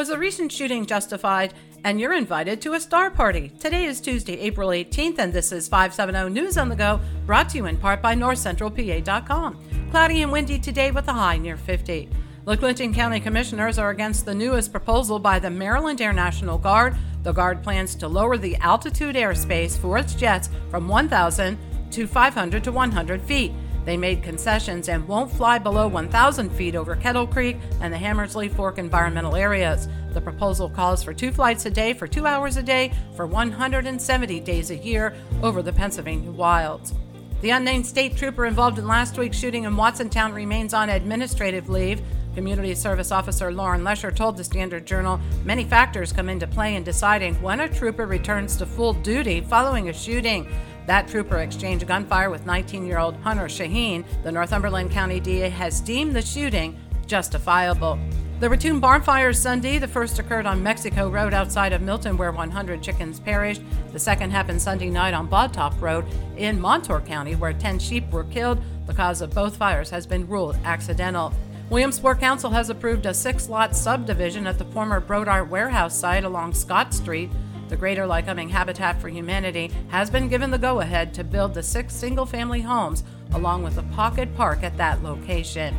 Was the recent shooting justified? And you're invited to a star party. Today is Tuesday, April 18th, and this is 570 News on the Go, brought to you in part by NorthCentralPA.com. Cloudy and windy today with a high near 50. The Clinton County Commissioners are against the newest proposal by the Maryland Air National Guard. The Guard plans to lower the altitude airspace for its jets from 1,000 to 500 to 100 feet. They made concessions and won't fly below 1,000 feet over Kettle Creek and the Hammersley Fork environmental areas. The proposal calls for two flights a day for two hours a day for 170 days a year over the Pennsylvania wilds. The unnamed state trooper involved in last week's shooting in Watsontown remains on administrative leave. Community Service Officer Lauren Lesher told the Standard Journal many factors come into play in deciding when a trooper returns to full duty following a shooting. That trooper exchanged gunfire with 19 year old Hunter Shaheen. The Northumberland County DA has deemed the shooting justifiable. There were two barn fires Sunday. The first occurred on Mexico Road outside of Milton, where 100 chickens perished. The second happened Sunday night on Bodtop Road in Montour County, where 10 sheep were killed. The cause of both fires has been ruled accidental. Williamsport Council has approved a six lot subdivision at the former Brodart warehouse site along Scott Street. The Greater Lycoming Habitat for Humanity has been given the go ahead to build the six single family homes along with a pocket park at that location.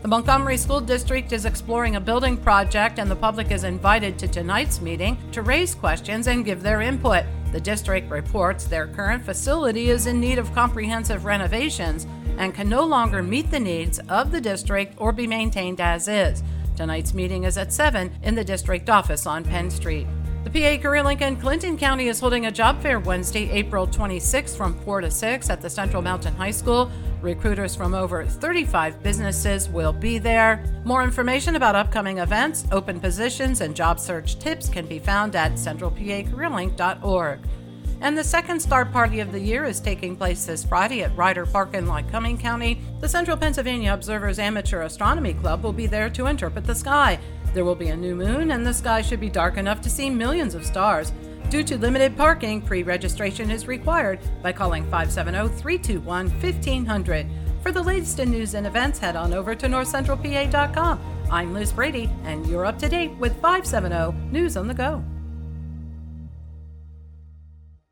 The Montgomery School District is exploring a building project, and the public is invited to tonight's meeting to raise questions and give their input. The district reports their current facility is in need of comprehensive renovations and can no longer meet the needs of the district or be maintained as is. Tonight's meeting is at 7 in the district office on Penn Street. The PA Career Link in Clinton County is holding a job fair Wednesday, April 26th from 4 to 6 at the Central Mountain High School. Recruiters from over 35 businesses will be there. More information about upcoming events, open positions, and job search tips can be found at centralpacareerlink.org. And the second star party of the year is taking place this Friday at Rider Park in Lycoming County. The Central Pennsylvania Observers Amateur Astronomy Club will be there to interpret the sky. There will be a new moon, and the sky should be dark enough to see millions of stars. Due to limited parking, pre registration is required by calling 570 321 1500. For the latest in news and events, head on over to northcentralpa.com. I'm Liz Brady, and you're up to date with 570 News on the Go.